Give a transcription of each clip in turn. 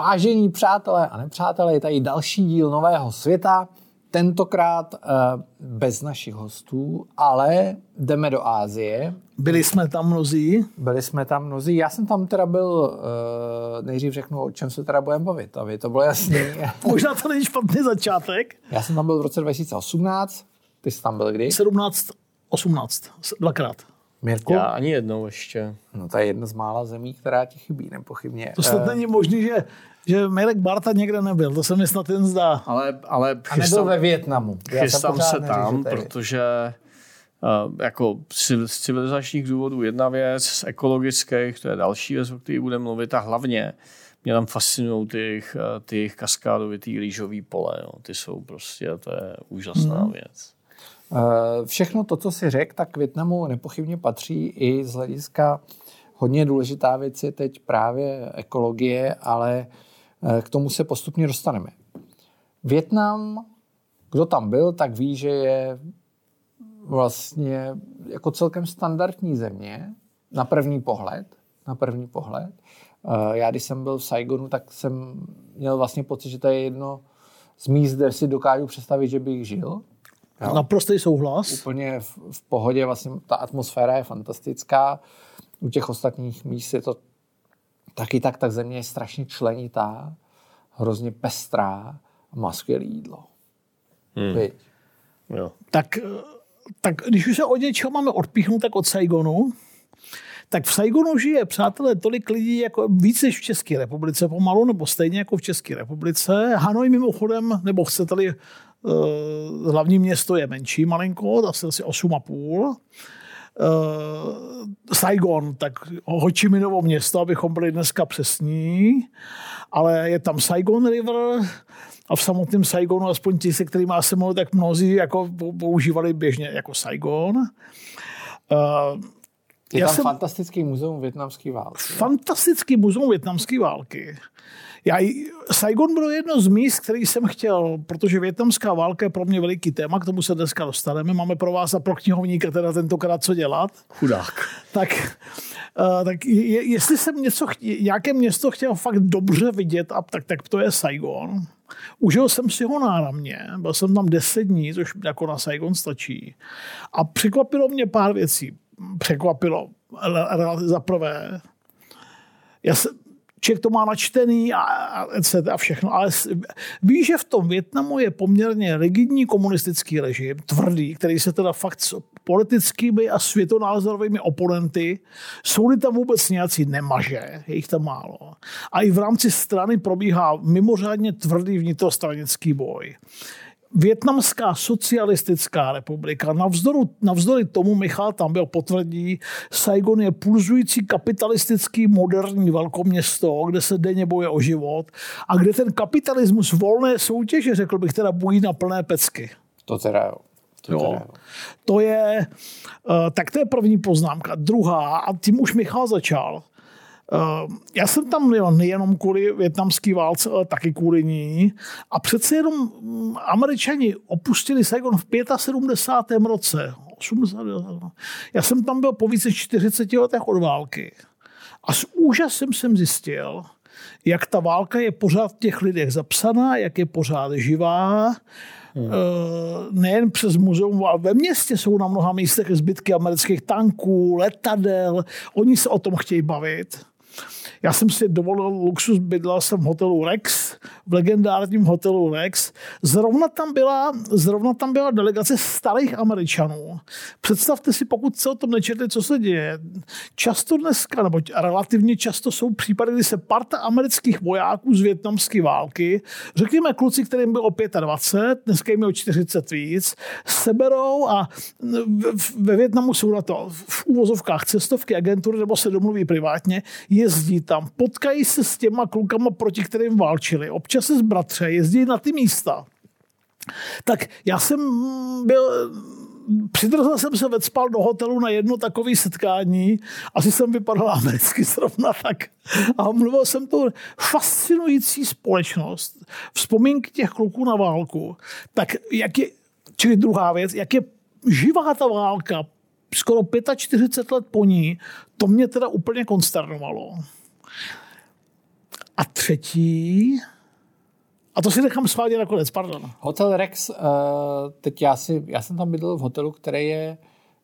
Vážení přátelé a nepřátelé, je tady další díl Nového světa. Tentokrát uh, bez našich hostů, ale jdeme do Ázie. Byli jsme tam mnozí. Byli jsme tam mnozí. Já jsem tam teda byl, uh, nejdřív řeknu, o čem se teda budeme bavit, aby to bylo jasné. Možná to není špatný začátek. Já jsem tam byl v roce 2018. Ty jsi tam byl kdy? 17, 18, dvakrát. Mirku? Já ani jednou ještě. No to je jedna z mála zemí, která ti chybí, nepochybně. To snad Eh, není možný, že, že Mirek Barta někde nebyl. To se mi snad jen zdá. Ale, ale a nebyl chystám, ve Větnamu. Já jsem chystám se tam, je- protože uh, jako z civilizačních důvodů jedna věc, z ekologických, to je další věc, o které budeme mluvit a hlavně mě tam fascinují ty, jejich, eh, ty kaskádovitý rýžový pole. Jo. Ty jsou prostě, to je úžasná Mhm. věc. Eh, Všechno to, co si řekl, tak k Větnamu nepochybně patří i z hlediska hodně důležitá věc je teď právě ekologie, ale eh, k tomu se postupně dostaneme. Větnam, kdo tam byl, tak ví, že je vlastně jako celkem standardní země na první pohled. Na první pohled. Eh, Já, když jsem byl v Saigonu, tak jsem měl vlastně pocit, že to je jedno z míst, kde si dokážu představit, že bych žil. Jo. Naprostý souhlas. Úplně v, v pohodě, vlastně ta atmosféra je fantastická. U těch ostatních míst je to taky tak, ta země je strašně členitá, hrozně pestrá a má skvělé jídlo. Hmm. Jo. Tak, tak když už se od něčeho máme odpíchnout, tak od Saigonu, tak v Saigonu žije, přátelé, tolik lidí jako víc než v České republice pomalu, nebo stejně jako v České republice. Hanoj mimochodem, nebo chcete-li, uh, hlavní město je menší malinko, asi asi 8,5. Uh, Saigon, tak Ho Chi Minovo město, abychom byli dneska přesní, ale je tam Saigon River a v samotném Saigonu, aspoň ti, se kterými jsem mluvil, tak mnozí jako používali běžně jako Saigon. Uh, Je Já tam jsem- fantastický muzeum větnamské války. fantastický muzeum větnamské války. Já, Saigon bylo jedno z míst, který jsem chtěl, protože větnamská válka je pro mě veliký téma, k tomu se dneska dostaneme. Máme pro vás a pro knihovníka teda tentokrát co dělat. Chudák. Tak, uh, tak je, jestli jsem něco, nějaké město chtěl fakt dobře vidět, a tak, tak to je Saigon. Užil jsem si ho náramně, byl jsem tam 10 dní, což jako na Saigon stačí. A překvapilo mě pár věcí. Překvapilo. Za prvé, já se, člověk to má načtený a, a, a všechno, ale ví, že v tom Větnamu je poměrně rigidní komunistický režim, tvrdý, který se teda fakt s politickými a světonázorovými oponenty, jsou tam vůbec nějací nemaže, je jich tam málo. A i v rámci strany probíhá mimořádně tvrdý vnitrostranický boj. Větnamská socialistická republika, navzdoru, navzdory tomu Michal tam byl potvrdí, Saigon je pulzující kapitalistický moderní velkoměsto, kde se denně boje o život a kde ten kapitalismus volné soutěže, řekl bych, teda bují na plné pecky. To teda jo. To Jo. teda. To je, eh, tak to je první poznámka. Druhá, a tím už Michal začal. Eh, Já jsem tam jel nejenom kvůli větnamské válce, ale taky kvůli ní. A přece jenom mm, američani opustili Saigon v 75. roce. 80, já jsem tam byl po více než 40 letech od války. A s úžasem jsem zjistil, jak ta válka je pořád v těch lidech zapsaná, jak je pořád živá. Hmm. Nejen přes muzeum, ale ve městě jsou na mnoha místech zbytky amerických tanků, letadel. Oni se o tom chtějí bavit. Já jsem si dovolil luxus, bydlel jsem v hotelu Rex, v legendárním hotelu Rex. Zrovna tam byla, zrovna tam byla delegace starých Američanů. Představte si, pokud se o tom nečetli, co se děje. Často dneska, nebo relativně často jsou případy, kdy se parta amerických vojáků z větnamské války, řekněme kluci, kterým bylo 25, dneska jim je o 40 víc, seberou a ve Větnamu jsou na to v úvozovkách cestovky agentury nebo se domluví privátně, jezdí tam, potkají se s těma klukama, proti kterým válčili, občas se zbratře, jezdí na ty místa. Tak já jsem byl, přidrzal jsem se vecpal do hotelu na jedno takové setkání, asi jsem vypadal americky zrovna tak. A mluvil jsem tu fascinující společnost, vzpomínky těch kluků na válku. Tak jak je, čili druhá věc, jak je živá ta válka, skoro 45 let po ní, to mě teda úplně konsternovalo. A třetí, a to si nechám svádět nakonec, pardon. Hotel Rex, uh, teď já, si, já jsem tam bydlel v hotelu, který je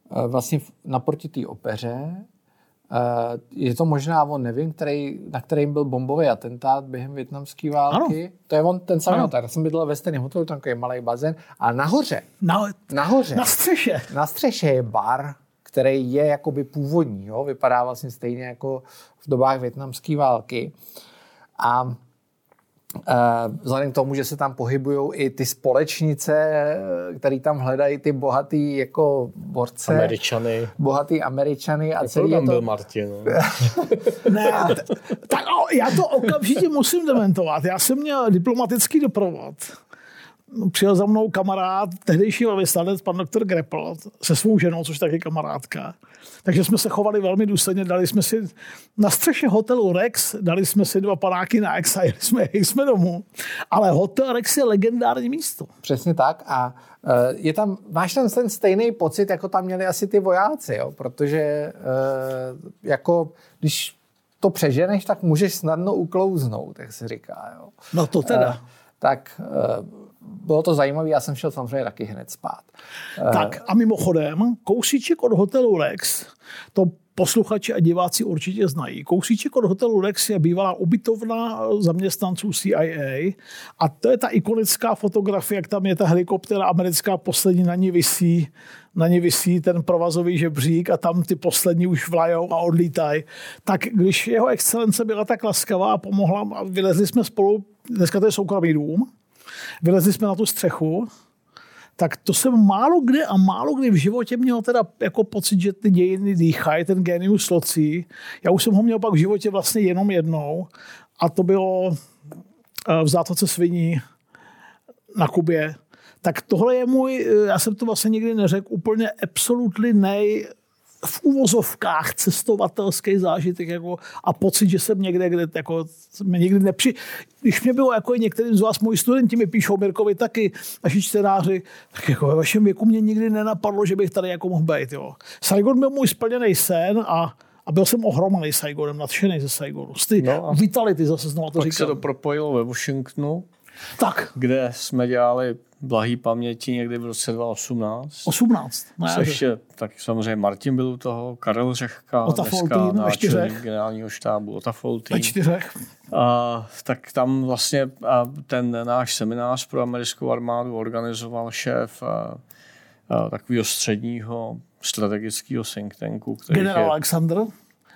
uh, vlastně naproti té opeře. Uh, je to možná, on nevím, který, na kterým byl bombový atentát během větnamské války. Ano. To je on ten samý hotel. Já jsem bydlel ve stejném hotelu, tam je malý bazén. A nahoře, na, nahoře, na střeše. Na střeše je bar, který je jakoby původní. Jo? Vypadá vlastně stejně jako v dobách větnamské války. A Vzhledem k tomu, že se tam pohybují i ty společnice, které tam hledají ty bohatý jako borce. Američany. Bohatý Američany. A celý tam to... byl Martin. No. ne, tak já to okamžitě musím dementovat. Já jsem měl diplomatický doprovod přijel za mnou kamarád, tehdejší velvyslanec, pan doktor Greppel, se svou ženou, což taky kamarádka. Takže jsme se chovali velmi důsledně, dali jsme si na střeše hotelu Rex, dali jsme si dva panáky na Ex a jeli jsme, jeli jsme domů. Ale hotel Rex je legendární místo. Přesně tak a e, je tam, máš tam ten stejný pocit, jako tam měli asi ty vojáci, jo? protože e, jako když to přeženeš, tak můžeš snadno uklouznout, jak se říká. Jo? No to teda. E, tak bylo to zajímavé, já jsem šel samozřejmě taky hned spát. Tak a mimochodem, kousíček od hotelu Lex, to posluchači a diváci určitě znají. Kousíček od hotelu Lex je bývalá ubytovna zaměstnanců CIA a to je ta ikonická fotografie, jak tam je ta helikoptera americká poslední, na ní visí, na ní visí ten provazový žebřík a tam ty poslední už vlajou a odlítají. Tak když jeho excelence byla tak laskavá a pomohla, a vylezli jsme spolu, dneska to je soukromý dům, vylezli jsme na tu střechu, tak to jsem málo kde a málo kdy v životě měl teda jako pocit, že ty dějiny dýchají, ten genius locí. Já už jsem ho měl pak v životě vlastně jenom jednou a to bylo eh, v Zátoce sviní na Kubě. Tak tohle je můj, eh, já jsem to vlastně nikdy neřekl, úplně absolutely nej v úvozovkách cestovatelský zážitek jako, a pocit, že jsem někde, kde jako, mě nikdy nepři... Když mě bylo jako některým z vás, moji studenti mi píšou, Mirkovi taky, naši čtenáři, tak jako ve vašem věku mě nikdy nenapadlo, že bych tady jako mohl být. Jo. Saigon byl můj splněný sen a a byl jsem ohromený Saigonem, nadšený ze Saigonu. Z ty no vitality zase znovu to říkám. se to propojilo ve Washingtonu, tak. kde jsme dělali blahý paměti někdy v roce 2018. 18. Ne, ještě, tak samozřejmě Martin byl u toho, Karel Řehka, Ota dneska čtyřech. generálního štábu, Ota Foltín. Ve čtyřech. A, tak tam vlastně a ten náš seminář pro americkou armádu organizoval šéf a, a, takového středního strategického think tanku. Generál je, Alexander?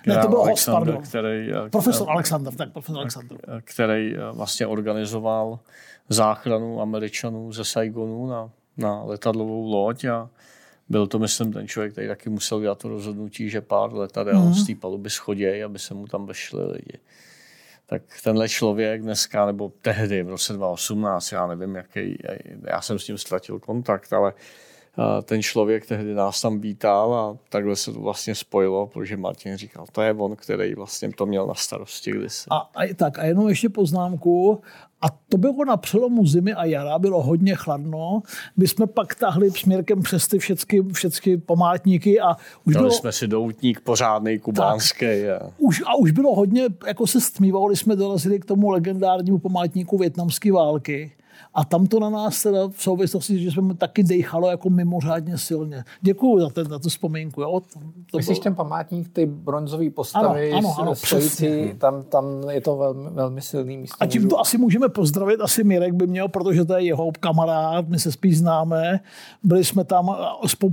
Ne, to byl host, pardon. Který, profesor Alexander, tak profesor Alexander. Který vlastně organizoval záchranu Američanů ze Saigonu na, na letadlovou loď a byl to, myslím, ten člověk, který taky musel dělat to rozhodnutí, že pár letadel mm. z té paluby schodí, aby se mu tam vešli lidi. Tak tenhle člověk dneska, nebo tehdy v roce 2018, já nevím, jaký, já jsem s ním ztratil kontakt, ale ten člověk tehdy nás tam vítal a takhle se to vlastně spojilo, protože Martin říkal, to je on, který vlastně to měl na starosti kdysi. A, a tak a jenom ještě poznámku, a to bylo na přelomu zimy a jara, bylo hodně chladno. My jsme pak tahli směrkem přes ty všechny, všechny památníky a už Dali bylo... jsme si doutník pořádný kubánský. Tak, a... Už, a už bylo hodně, jako se stmívalo, když jsme dorazili k tomu legendárnímu památníku větnamské války. A tam to na nás teda v souvislosti, že jsme taky dejchalo jako mimořádně silně. Děkuji za, ten, za tu vzpomínku. Jo. To Myslíš byl... ten památník, ty bronzové postavy ano, ano, ano, stojící, tam, tam je to velmi, velmi silný místo. A tím to asi můžeme pozdravit, asi Mirek by měl, protože to je jeho kamarád, my se spíš známe. Byli jsme tam,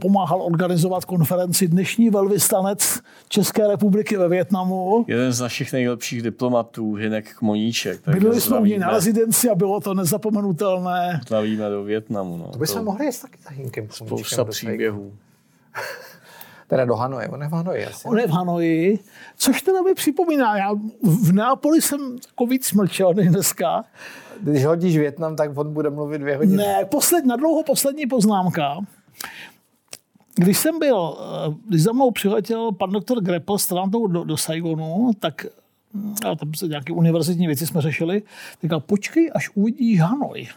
pomáhal organizovat konferenci dnešní velvyslanec České republiky ve Větnamu. Jeden z našich nejlepších diplomatů, Hinek Kmoníček. Byli jsme u něj na rezidenci a bylo to nezapomenutelné neuvěřitelné. Slavíme do Větnamu. No. To bychom to... mohli jít taky za Hinkem. Spousta příběhů. teda do Hanoje, on je v Hanoji asi. On je v Hanoji, což teda mi připomíná, já v Neapoli jsem jako víc mlčel než dneska. Když hodíš Větnam, tak on bude mluvit dvě hodiny. Ne, posled, na dlouho poslední poznámka. Když jsem byl, eh, když za mnou přiletěl pan doktor Greppel s do, do Saigonu, tak a tam se nějaké univerzitní věci jsme řešili, říkal, počkej, až uvidíš Hanoj.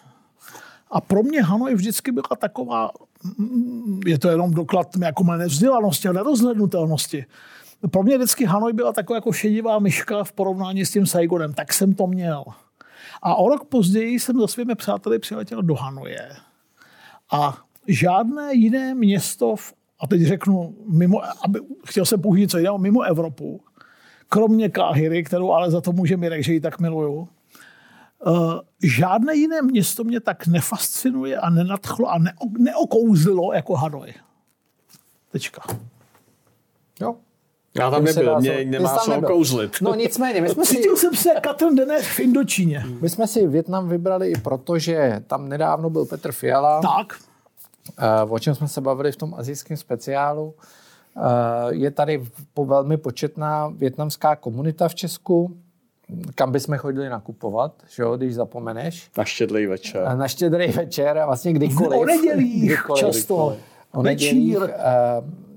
A pro mě Hanoj vždycky byla taková, je to jenom doklad jako mé nevzdělanosti a nerozhlednutelnosti. pro mě vždycky Hanoj byla taková jako šedivá myška v porovnání s tím Saigonem, tak jsem to měl. A o rok později jsem za svými přáteli přiletěl do Hanoje. A žádné jiné město, v, a teď řeknu, mimo, aby, chtěl jsem použít co jiného, mimo Evropu, kromě Káhyry, kterou ale za to může Mirek, že ji tak miluju, Uh, žádné jiné město mě tak nefascinuje a nenadchlo a ne, neokouzlilo jako Hanoj. Tečka. Jo. Já tam nebyl, mě nemá co okouzlit. No nicméně, my jsme si... Cítil jsem se Katrin Deneš v Indočíně. My jsme si Větnam vybrali i proto, že tam nedávno byl Petr Fiala. Tak. Uh, o čem jsme se bavili v tom azijském speciálu. Uh, je tady po velmi početná větnamská komunita v Česku kam bychom chodili nakupovat, že jo, když zapomeneš. Na štědrý večer. Na štědrý večer a vlastně kdykoliv. O nedělích kdykoliv, často. Kdykoliv. O nedělích.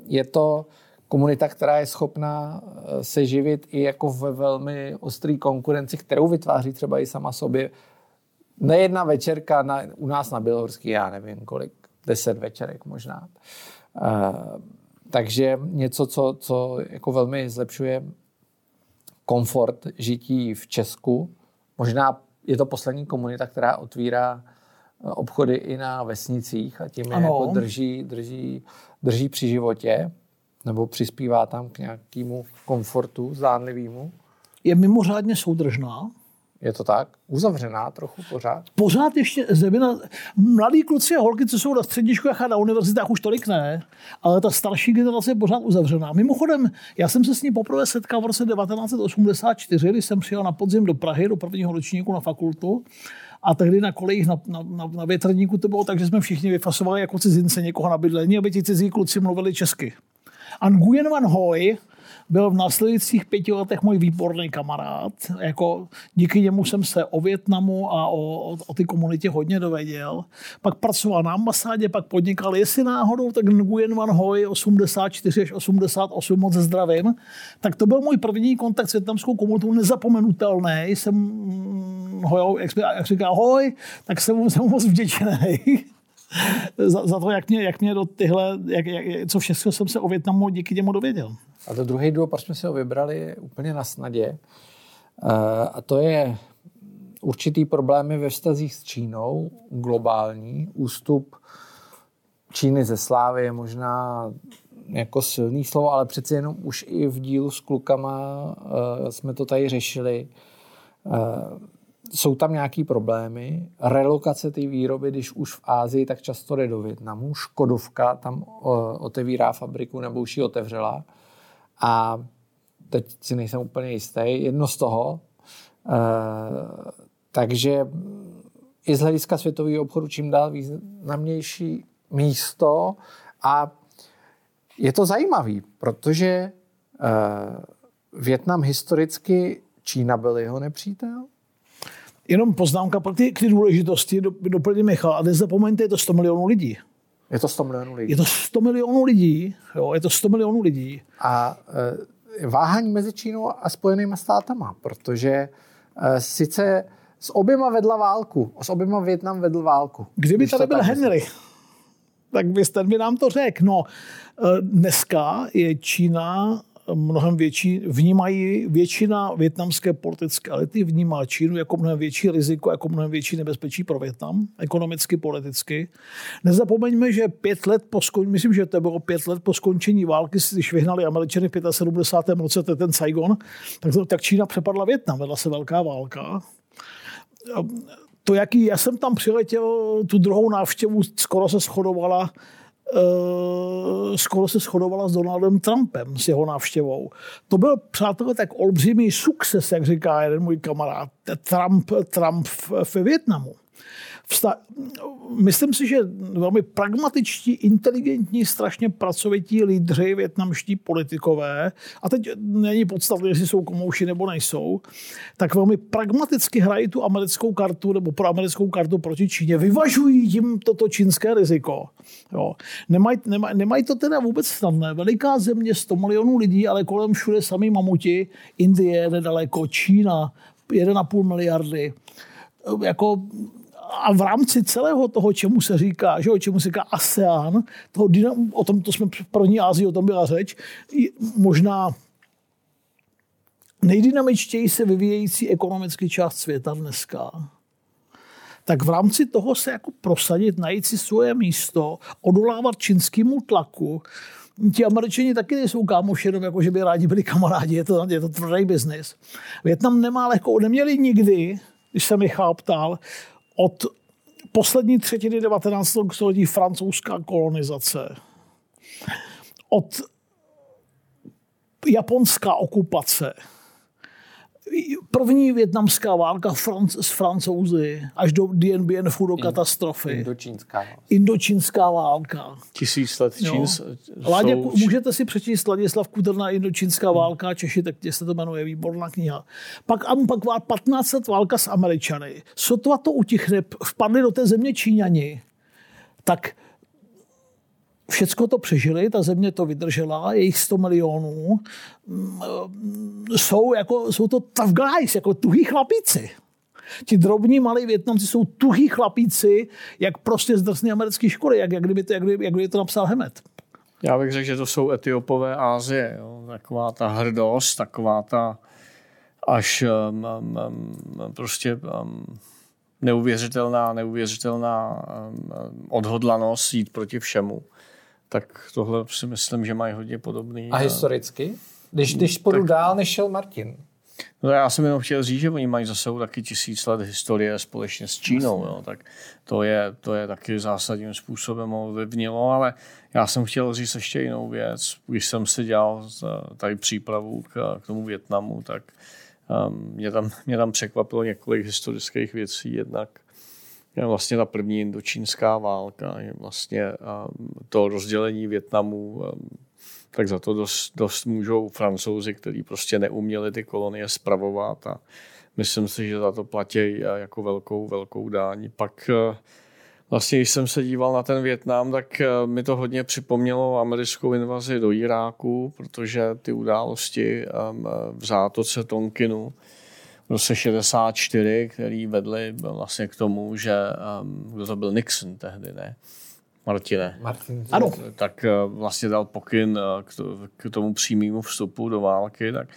Je to komunita, která je schopná eh, se živit i jako ve velmi ostrý konkurenci, kterou vytváří třeba i sama sobě. Nejedna večerka na, u nás na Bělohorský, já nevím kolik, deset večerek možná. Takže něco, co, co jako velmi zlepšuje komfort žití v Česku. Možná je to poslední komunita, která otvírá eh, obchody i na vesnicích a tím jako drží, drží, drží při životě nebo přispívá tam k nějakému komfortu zdánlivýmu. Je mimořádně soudržná. Je to tak? Uzavřená trochu pořád? Pořád ještě zeměna. Mladí kluci a holky, co jsou na střední školách a na univerzitách, už tolik ne, ale ta starší generace je pořád uzavřená. Mimochodem, já jsem se s ní poprvé setkal v roce 1984, když jsem přijel na podzim do Prahy, do prvního ročníku na fakultu. A tehdy na kolejích na, na, na, na větrníku to bylo tak, že jsme všichni vyfasovali jako cizince někoho na bydlení, aby ti cizí kluci mluvili česky. A Nguyen Van Hoy byl v následujících pěti letech můj výborný kamarád. Jako díky němu jsem se o Větnamu a o, o, o ty komunitě hodně dověděl. Pak pracoval na ambasádě, pak podnikal, jestli náhodou, tak Nguyen Van Hoy 84 až 88 moc zdravím. Tak to byl můj první kontakt s větnamskou komunitou, nezapomenutelný. Jsem mm, ho, jak, jak říká hoj, tak jsem, jsem moc vděčný za, za, to, jak mě, jak mě do tyhle, jak, jak, co všechno jsem se o Větnamu díky němu dověděl. A to druhý důvod, proč jsme si ho vybrali, je úplně na snadě. Uh, a to je určitý problémy ve vztazích s Čínou, globální. Ústup Číny ze slávy je možná jako silný slovo, ale přeci jenom už i v dílu s klukama uh, jsme to tady řešili. Uh, jsou tam nějaký problémy. Relokace té výroby, když už v Ázii, tak často jde do Větnamu. Škodovka tam otevírá fabriku nebo už ji otevřela. A teď si nejsem úplně jistý. Jedno z toho. E, takže i z hlediska světového obchodu čím dál významnější místo a je to zajímavý, protože e, Větnam historicky Čína byl jeho nepřítel, Jenom poznámka pak ty, ty důležitosti doplní Michal. A nezapomeňte, je to 100 milionů lidí. Je to 100 milionů lidí. Je to 100 milionů lidí. Jo, je to 100 milionů lidí. A e, váhání mezi Čínou a Spojenými státama, protože e, sice s oběma vedla válku, s oběma Větnam vedl válku. Kdyby tady byl Henry, tak byste mi nám to řekl. No, e, dneska je Čína mnohem větší, vnímají většina větnamské politické elity, vnímá Čínu jako mnohem větší riziko, jako mnohem větší nebezpečí pro Větnam, ekonomicky, politicky. Nezapomeňme, že pět let po skon, myslím, že to bylo pět let po skončení války, když vyhnali Američany v 75. roce, to je ten Saigon, tak, tak Čína přepadla Větnam, vedla se velká válka to, jaký já jsem tam přiletěl, tu druhou návštěvu skoro se shodovala skoro se shodovala s Donaldem Trumpem, s jeho návštěvou. To byl, přátelé, tak olbřímý sukces, jak říká jeden můj kamarád, Trump, Trump v, v Větnamu vsta- myslím si, že velmi pragmatičtí, inteligentní, strašně pracovití lídři, větnamští politikové, a teď není podstatné, jestli jsou komouši nebo nejsou, tak velmi pragmaticky hrají tu americkou kartu nebo pro americkou kartu proti Číně. Vyvažují tím toto čínské riziko. Jo. Nemají, nemaj, nemají to teda vůbec snadné. Veliká země, 100 milionů lidí, ale kolem všude samý mamuti, Indie nedaleko, Čína, 1,5 miliardy. Jako a v rámci celého toho, čemu se říká, že o čemu se říká ASEAN, toho, o tom to jsme v první Ázii, o tom byla řeč, možná nejdynamičtěji se vyvíjející ekonomický část světa dneska, tak v rámci toho se jako prosadit, najít si svoje místo, odolávat čínskému tlaku, ti američani taky nejsou kámoši, jenom jako, že by rádi byli kamarádi, je to, je to tvrdý biznis. Větnam nemá lehko, neměli nikdy, když se Michal ptal, od poslední třetiny 19. století francouzská kolonizace, od japonská okupace, první větnamská válka Franc- s francouzi až do Dien Bien Phu do katastrofy. Indočínská. Indočínská válka. Tisíc let Jo. Čín. Ládě, jsou- můžete si přečíst Ladislav Kutrna Indočínská válka, Češi, tak se to jmenuje, výborná kniha. Pak, a pak vá- 15 let válka s Američany. Sotva to utichne, vpadli do té země Číňani, tak všecko to přežili, ta země to vydržela, jejich 100 milionů. Mm, Jsou, jako, jsou to tough guys, jako tuhý chlapíci. Ti drobní malí Větnamci jsou tuhý chlapíci, jak prostě z drsné americké školy, jak, jak, kdyby to, jak, kdyby, jak kdyby to napsal Hemet. Já bych řekl, že to jsou Etiopové Ázie. Jo? Taková ta hrdost, taková ta až um, um, prostě um, neuvěřitelná, neuvěřitelná um, odhodlanost jít proti všemu. Tak tohle si myslím, že mají hodně podobný. A historicky? Když, když půjdu tak... dál, než šel Martin. No já jsem jenom chtěl říct, že oni mají za sebou taky tisíc let historie společně s Čínou, jo, tak to je, to je taky zásadním způsobem ovlivnilo, ale já jsem chtěl říct ještě jinou věc. Když jsem si dělal tady přípravu k, k tomu Větnamu, tak um, mě, tam, mě tam překvapilo několik historických věcí. Jednak je vlastně ta první indočínská válka, je vlastně to rozdělení Větnamu tak za to dost, dost můžou francouzi, kteří prostě neuměli ty kolonie spravovat a myslím si, že za to platí jako velkou, velkou dáň. Pak vlastně, když jsem se díval na ten Větnam, tak mi to hodně připomnělo americkou invazi do Iráku, protože ty události v zátoce Tonkinu roce 64, který vedly vlastně k tomu, že ehm, kdo to byl Nixon tehdy, ne? Martine. Martin. Ano. Tak eh, vlastně dal pokyn eh, k to- k tomu přímému vstupu do války, tak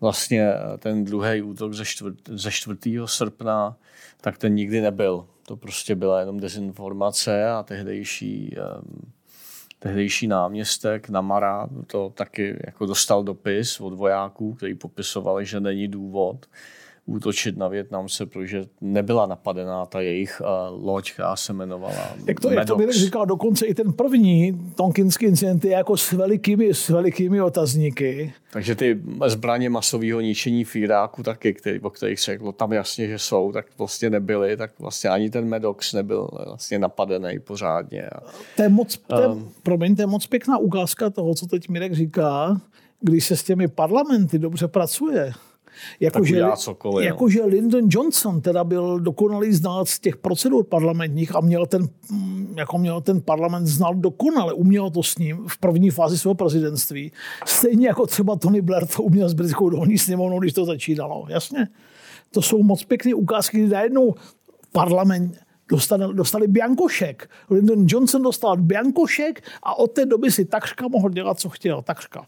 vlastně eh, ten druhý útok ze, čtvrt, ze 4. srpna, tak ten nikdy nebyl. To prostě byla jenom dezinformace a tehdejší, eh, tehdejší náměstek Namara to taky jako dostal dopis od vojáků, kteří popisovali, že není důvod útočit na Větnamce, protože nebyla napadená ta jejich uh, loď, která se jmenovala Jak to, jak to bych říkal, dokonce i ten první tonkinský incident je jako s velikými, s velikými otazníky. Takže ty zbraně masového ničení v Iráku taky, který, o kterých se řeklo tam jasně, že jsou, tak vlastně nebyly, tak vlastně ani ten Medox nebyl vlastně napadený pořádně. To je moc, to je, Um. promiň, to je moc pěkná ukázka toho, co teď Mirek říká, když se s těmi parlamenty dobře pracuje. Jakože, cokoliv, no. jakože Lyndon Johnson teda byl dokonalý znalec těch procedur parlamentních a měl ten, mm, jako měl ten parlament znal dokonale, uměl to s ním v první fázi svého prezidentství. Stejně jako třeba Tony Blair to uměl s britskou dolní sněmovnou, když to začínalo. Jasně? To jsou moc pěkné ukázky, kdy najednou parlament dostali, dostali biankošek. Lyndon Johnson dostal biankošek a od té doby si takřka mohl dělat, co chtěl. Takřka.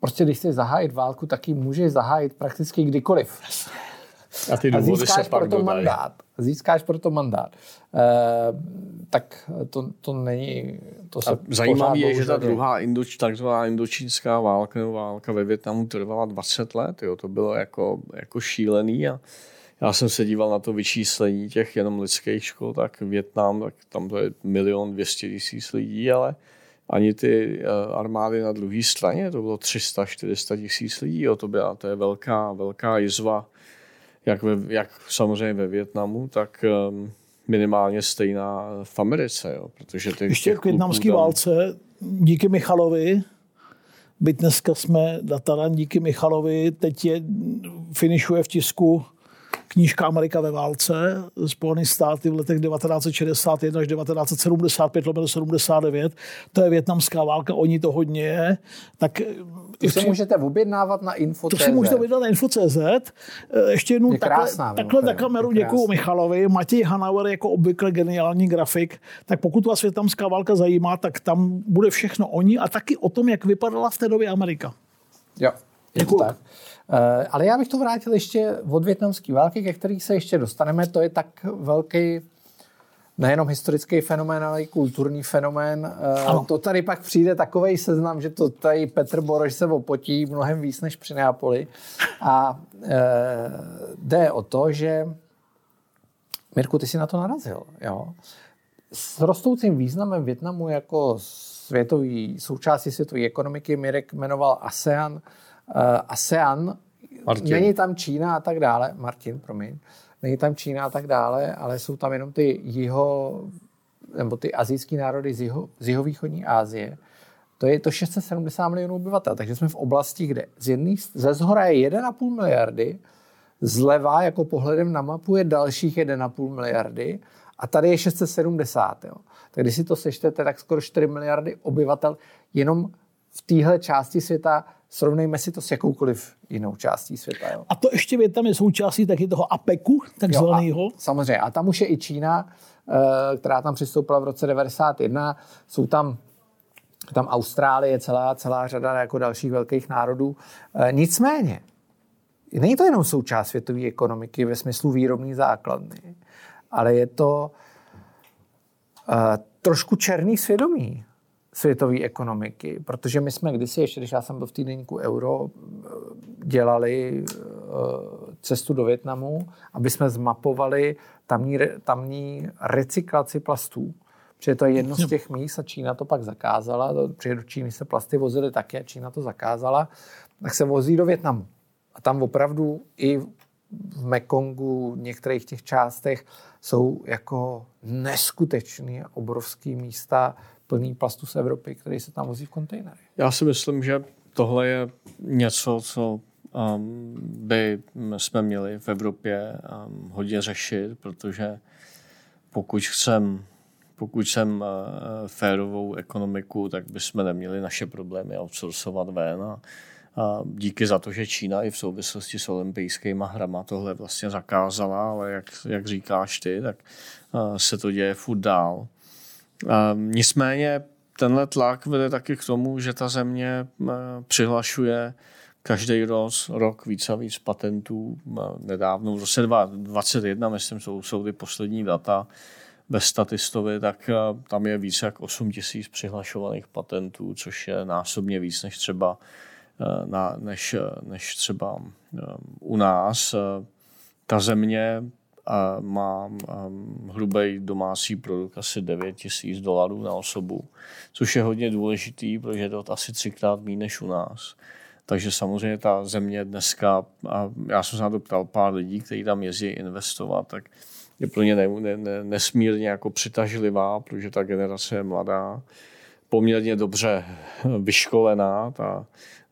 Prostě když chceš zahájit válku, tak ji můžeš zahájit prakticky kdykoliv. a ty A důvody se získáš pak proto dodají. mandát. Získáš proto mandát. E, tak to, to není... To se zajímavé je, že ta druhá indoč, takzvaná indočínská válka nebo válka ve Větnamu trvala 20 let. Jo. To bylo jako, jako šílený a já jsem se díval na to vyčíslení těch jenom lidských škol, tak Větnam, tak tam to je milion 200 tisíc lidí, ale ani ty eh, armády na druhé straně, to bylo 300-400 tisíc lidí, jo. To, byla, to je velká, velká jizva, jak, ve, jak samozřejmě ve Větnamu, tak um, minimálně stejná v Americe, jo, protože ty, Ještě těch k větnamské tam- válce, díky Michalovi, byť dneska jsme dataran díky Michalovi, teď je, finišuje v tisku knížka Amerika ve válce, Spojené státy v letech 1961 až 1975 lomeno 79, to je větnamská válka, oni to hodně je, tak To si můžete objednávat na info. to si můžete vydat na info.cz. Ještě jednou Je takhle, krásná, takhle na kameru krásná. Michalovi. Matěj Hanauer jako obvykle geniální grafik. Tak pokud vás větnamská válka zajímá, tak tam bude všechno o ní a taky o tom, jak vypadala v té době Amerika. Jo. Je to tak. Uh, ale já bych to vrátil ještě od větnamské války, ke kterých se ještě dostaneme. To je tak velký nejenom historický fenomén, ale i kulturní fenomén. Eh, ano. To tady pak přijde takový seznam, že to tady Petr Boroš se opotí mnohem víc než při Neapoli. A e, jde o to, že Mirku, ty si na to narazil. Jo? S rostoucím významem Větnamu jako světový, součástí světové ekonomiky Mirek jmenoval ASEAN. Uh, ASEAN, Martin. není tam Čína a tak dále. Martin, promiň. Není tam Čína a tak dále, ale jsou tam jenom ty jiho, nebo ty azijské národy z, jiho, z jihovýchodní Asie. To je to 670 milionů obyvatel, takže jsme v oblasti, kde z jedný, ze zhora je 1,5 miliardy, zleva jako pohledem na mapu je dalších 1,5 miliardy a tady je 670. Jo. Tak když si to sečtete, tak skoro 4 miliardy obyvatel jenom v téhle části světa Srovnejme si to s jakoukoliv jinou částí světa. Jo. A to ještě Větnam je součástí taky toho APECu, takzvaného. Samozřejmě. A tam už je i Čína, eh, která tam přistoupila v roce 91. Jsou tam tam Austrálie, celá, celá řada jako dalších velkých národů. Eh, nicméně, není to jenom součást světové ekonomiky ve smyslu výrobní základny, ale je to uh, trošku černý svědomí světové ekonomiky, protože my jsme kdysi, ještě když já jsem byl v týdenníku Euro, dělali eh, cestu do Větnamu, aby jsme zmapovali tamní, tamní recyklaci plastů. Protože to je jedno z těch míst a Čína to pak zakázala. Protože do Číny se plasty vozily taky a Čína to zakázala. Tak se vozí do Větnamu. A tam opravdu i v Mekongu, v některých těch částech jsou jako neskutečné obrovské místa plný plastu z Evropy, který se tam vozí v kontejnery. Já si myslím, že tohle je něco, co um, by jsme měli v Evropě um, hodně řešit, protože pokud chcem pokud jsem uh, férovou ekonomiku, tak bychom neměli naše problémy outsourcovat ven. A, a díky za to, že Čína i v souvislosti s olympijskými hrama tohle vlastně zakázala, ale jak, jak říkáš ty, tak se to děje furt dál. Ehm, nicméně tenhle tlak vede taky k tomu, že ta země přihlašuje každý rok, rok víc a víc patentů. Nedávno v roce 2021, myslím, jsou, jsou ty poslední data ve statistovi, tak tam je více jak 8 tisíc přihlašovaných patentů, což je násobně víc než třeba, na, než, než třeba u nás. Ta země má hrubý domácí produkt asi 9 tisíc dolarů na osobu, což je hodně důležitý, protože je to asi třikrát méně než u nás. Takže samozřejmě ta země dneska, a já jsem se na to ptal pár lidí, kteří tam jezdí investovat, tak je pro ně ne, ne, ne, nesmírně jako přitažlivá, protože ta generace je mladá, poměrně dobře vyškolená, ta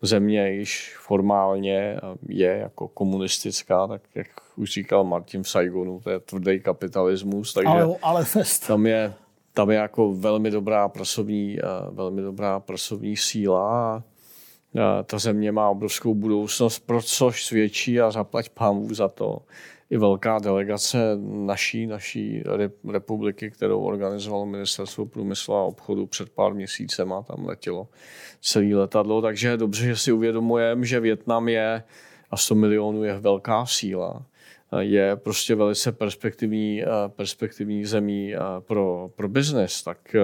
země již formálně je jako komunistická, tak jak už říkal Martin v Saigonu, to je tvrdý kapitalismus, takže ale, ale fest. tam je tam je jako velmi dobrá pracovní, velmi dobrá pracovní síla a ta země má obrovskou budoucnost, pro což svědčí a zaplať pámů za to, i velká delegace naší, naší republiky, kterou organizovalo Ministerstvo průmyslu a obchodu před pár měsícema, tam letělo celé letadlo, takže je dobře, že si uvědomujeme, že Větnam je a 100 milionů je velká síla, je prostě velice perspektivní, perspektivní zemí pro, pro biznes, tak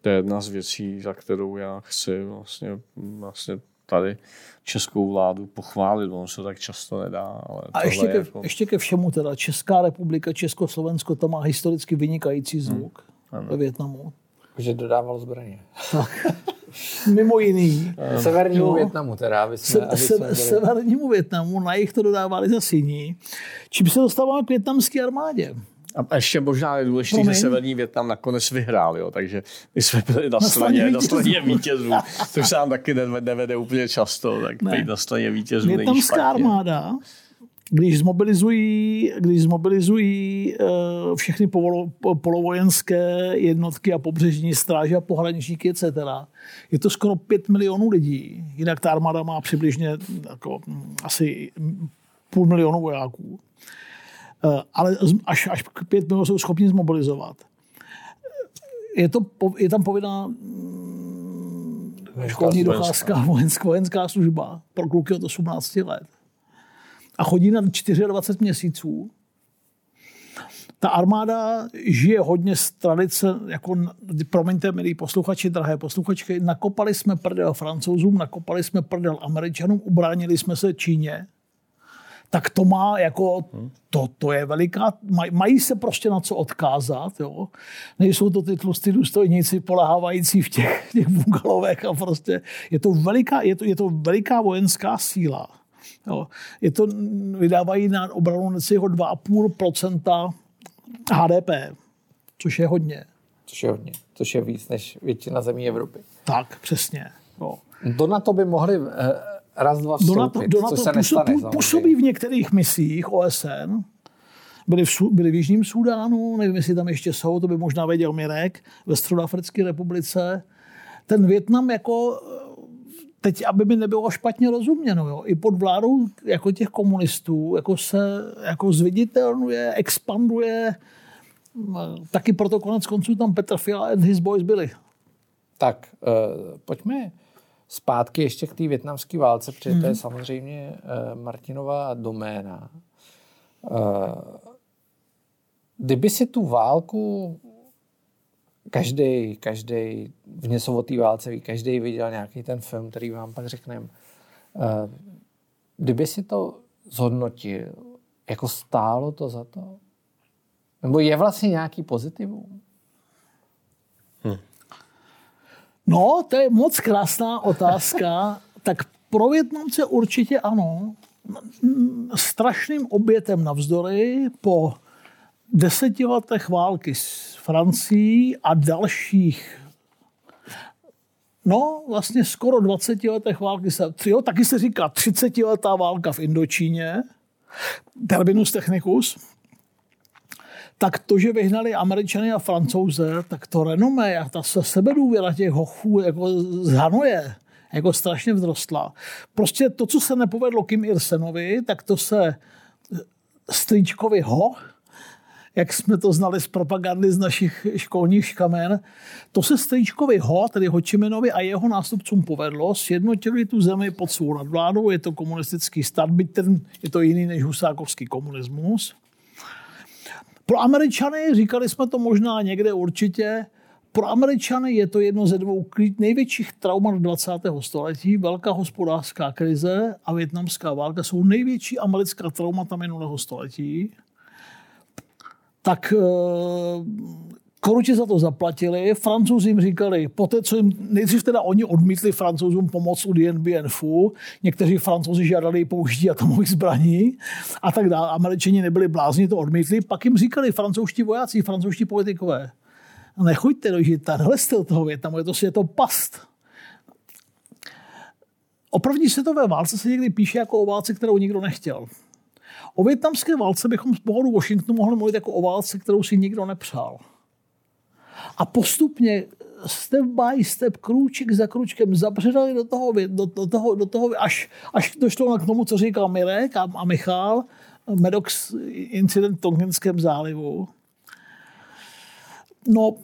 to je jedna z věcí, za kterou já chci vlastně, vlastně tady českou vládu pochválit, ono se tak často nedá. Ale a ještě ke, jako... ještě ke všemu teda, Česká republika, Československo, to má historicky vynikající zvuk hmm. ve Větnamu. Že dodával zbraně. Mimo jiný. Severnímu jo. Větnamu teda. Aby jsme, se, aby se, severnímu Větnamu, na jich to dodávali za jiní. Čím se dostáváme k větnamské armádě. A ještě možná je důležité, že Severní Větnam nakonec vyhrál, jo, takže my jsme byli na straně, na straně vítězů, což se nám taky nevede úplně často, tak ne. být na straně vítězů Větnamská armáda, když zmobilizují, když zmobilizují uh, všechny povolo, polovojenské jednotky a pobřežní stráže a pohraničníky, etc., je to skoro 5 milionů lidí. Jinak ta armáda má přibližně jako, asi půl milionu vojáků. Eh, ale až, až pět milionů jsou schopni zmobilizovat. Je, to, je tam povinná školní docházka, vojenská, vojenská služba pro kluky od 18 let. A chodí na 24 měsíců. Ta armáda žije hodně z tradice, jako, promiňte, milí posluchači, drahé posluchačky, nakopali jsme prdel francouzům, nakopali jsme prdel američanům, ubránili jsme se Číně, tak to má jako, to, to je veliká, maj, mají se prostě na co odkázat, jo. Nejsou to ty tlustí důstojníci polehávající v těch, těch bungalovech a prostě je to veliká, je to, je to veliká vojenská síla. Jo. Je to, vydávají na obranu necelého 2,5% HDP, což je hodně. Což je hodně, což je víc než většina zemí Evropy. Tak, přesně. Jo. Do NATO by mohli eh, raz, dva vstoupit, do NATO, do NATO co se nestane. Působí v některých misích OSN, byli v, byli v Jižním Súdánu, nevím, jestli tam ještě jsou, to by možná věděl Mirek, ve Středoafrické republice. Ten Větnam jako teď, aby mi nebylo špatně rozuměno, jo, i pod vládou jako těch komunistů jako se jako zviditelnuje, expanduje. Taky proto konec konců tam Petr Fiala and his boys byli. Tak, uh, pojďme zpátky ještě k té větnamské válce, protože hmm. to je mhm. samozřejmě uh, Martinová doména. Uh, kdyby si tu válku každý, každý v něco o té válce ví, každý viděl nějaký ten film, který vám pak řekneme. Uh, kdyby si to zhodnotil, jako stálo to za to? Nebo je vlastně nějaký pozitivum? Hmm. No, to je moc krásná otázka. tak pro Větnamce určitě ano. Strašným obětem navzdory po deseti letech války s Francií a dalších No, vlastně skoro 20 letech války, se, jo, taky se říká 30 letá válka v Indočíně, terminus technicus, tak to, že vyhnali Američany a Francouze, tak to renomé a ta sebedůvěra těch hochů jako z Hanoje, jako strašně vzrostla. Prostě to, co se nepovedlo Kim Il-senovi, tak to se strýčkovi Ho, jak jsme to znali z propagandy z našich školních škamen, to se Strýčkovi Ho, tedy Hočimenovi a jeho nástupcům povedlo, sjednotili tu zemi pod svou nadvládou, je to komunistický stát, byť ten je to jiný než husákovský komunismus. Pro Američany, říkali jsme to možná někde určitě, pro Američany je to jedno ze dvou největších traumat 20. století. Velká hospodářská krize a větnamská válka jsou největší americká traumata minulého století tak eh, Koruči za to zaplatili, francouzi jim říkali, poté, co jim nejdřív teda oni odmítli francouzům pomoc u Phu, někteří francouzi žádali použití atomových zbraní a tak dále. Američani nebyli blázni, to odmítli. Pak jim říkali francouzští vojáci, francouzští politikové, nechoďte do Žita, nelezte do toho Větnamu, je to, je to past. O první světové válce se někdy píše jako o válce, kterou nikdo nechtěl. O větnamské válce bychom z pohledu Washingtonu mohli mluvit jako o válce, kterou si nikdo nepřál. A postupně step by step, krůček za krůčkem zabředali do toho, do, do toho, do toho až, až došlo k tomu, co říkal Mirek a, a Michal, Medox incident v Tonkinském zálivu. No,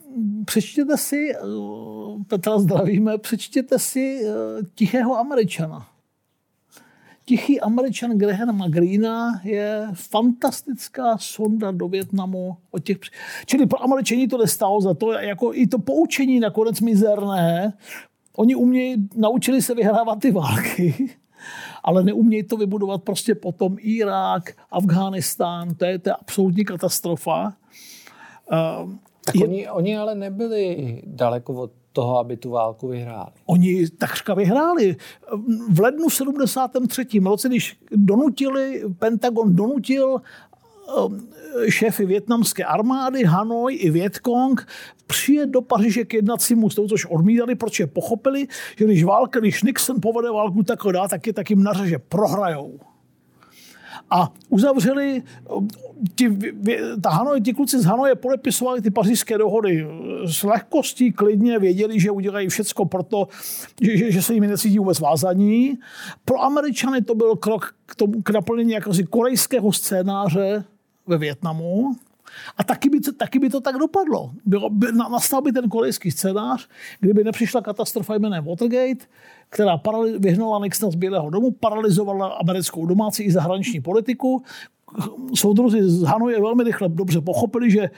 přečtěte si, eh, Petra zdravíme, přečtěte si eh, Tichého Američana. Tichý američan Graham Greena je fantastická sonda do Větnamu. O těch... Čili pro američani to nestálo za to, jako i to poučení nakonec mizerné. Oni umějí, naučili se vyhrávat ty války, ale neumějí to vybudovat prostě potom Irák, Afghánistán, to je, to je absolutní katastrofa. Uh, tak je... oni, oni ale nebyli daleko od toho, aby tu válku vyhráli. Oni takřka vyhráli. V lednu 73. roce, když donutili, Pentagon donutil um, šéfy větnamské armády, Hanoj i Vietkong, přijet do Paříže k jednacímu stolu, což odmítali, protože pochopili, že když válka, když Nixon povede válku takhle dá, tak je tak jim naře, prohrajou a uzavřeli, ti, ta Hanoj, ti kluci z Hanoje podepisovali ty pařížské dohody s lehkostí, klidně, věděli, že udělají všecko proto, že, že, že se jim necítí vůbec vázaní. Pro Američany to byl krok k, tomu, k naplnění jakési korejského scénáře ve Větnamu. A taky by, taky by to tak dopadlo. Bylo, by, nastal by ten korejský scénář, kdyby nepřišla katastrofa jménem Watergate, která parali, vyhnala Nixona z Bílého domu, paralizovala americkou domácí i zahraniční politiku. Soudruzi z Hanoje velmi rychle dobře pochopili, že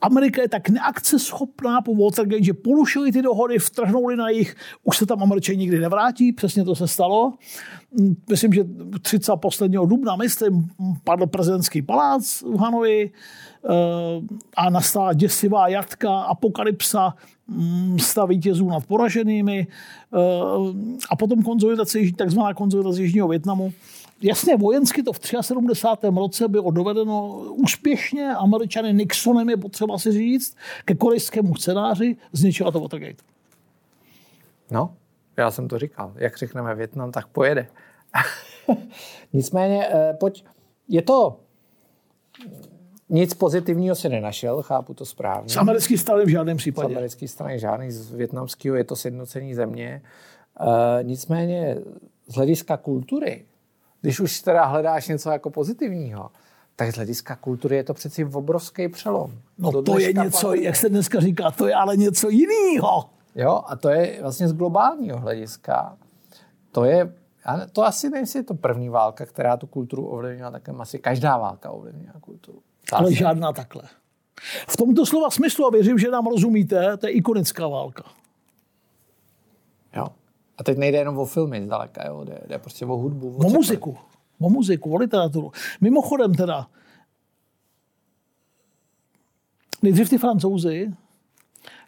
Amerika je tak neakceschopná po Watergate, že porušili ty dohody, vtrhnouli na jich, už se tam Američani nikdy nevrátí, přesně to se stalo. Myslím, že 30. posledního dubna, myslím, padl prezidentský palác v Hanoji eh, a nastala děsivá jatka, apokalypsa, mm, stav vítězů nad poraženými eh, a potom konzolidace, takzvaná konzolidace Jižního Větnamu Jasně, vojensky to v 73. roce bylo dovedeno úspěšně, američany Nixonem je potřeba si říct, ke korejskému scénáři zničila to Watergate. No, já jsem to říkal. Jak řekneme Větnam, tak pojede. Nicméně, eh, pojď, je to nic pozitivního si nenašel, chápu to správně. Z americké strany v žádném případě. Z americké strany žádný, z větnamského je to sjednocení země. Uh, nicméně z hlediska kultury když už teda hledáš něco jako pozitivního, tak z hlediska kultury je to přeci obrovský přelom. No to je něco, platí. jak se dneska říká, to je ale něco jiného. Jo, a to je vlastně z globálního hlediska. To je, to asi nevím, je to první válka, která tu kulturu ovlivnila, tak asi každá válka ovlivnila kulturu. Ale asi. žádná takhle. V tomto slova smyslu, a věřím, že nám rozumíte, to je ikonická válka. Jo. A teď nejde jenom o filmy zdaleka, jo? Jde, jde prostě o hudbu. O, o muziku. O muziku, o literaturu. Mimochodem teda, nejdřív ty francouzi,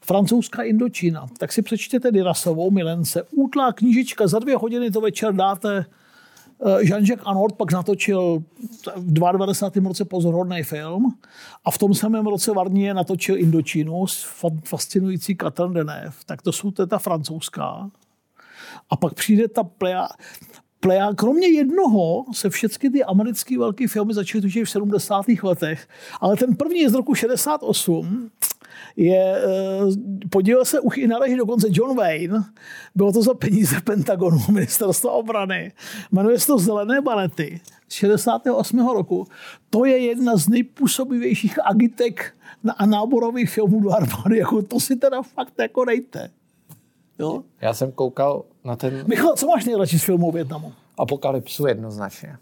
francouzská Indočína, tak si přečtěte Dirasovou Milence. Útlá knížička, za dvě hodiny to večer dáte. Eh, Jean-Jacques Anord pak natočil v 22. roce pozorhodný film a v tom samém roce Varnier natočil Indočínu, fascinující Katrin Deneuve. Tak to jsou ta francouzská. A pak přijde ta plea, plea, kromě jednoho se všechny ty americké velké filmy začaly točit v 70. letech, ale ten první je z roku 68, je, eh, podíval se už i na režii dokonce John Wayne, bylo to za peníze Pentagonu, ministerstva obrany, jmenuje se to Zelené balety z 68. roku. To je jedna z nejpůsobivějších agitek a náborových filmů do armády, jako to si teda fakt jako dejte. Jo? Já jsem koukal na ten... Michal, co máš nejradši z filmu o Větnamu? Apokalypsu jednoznačně.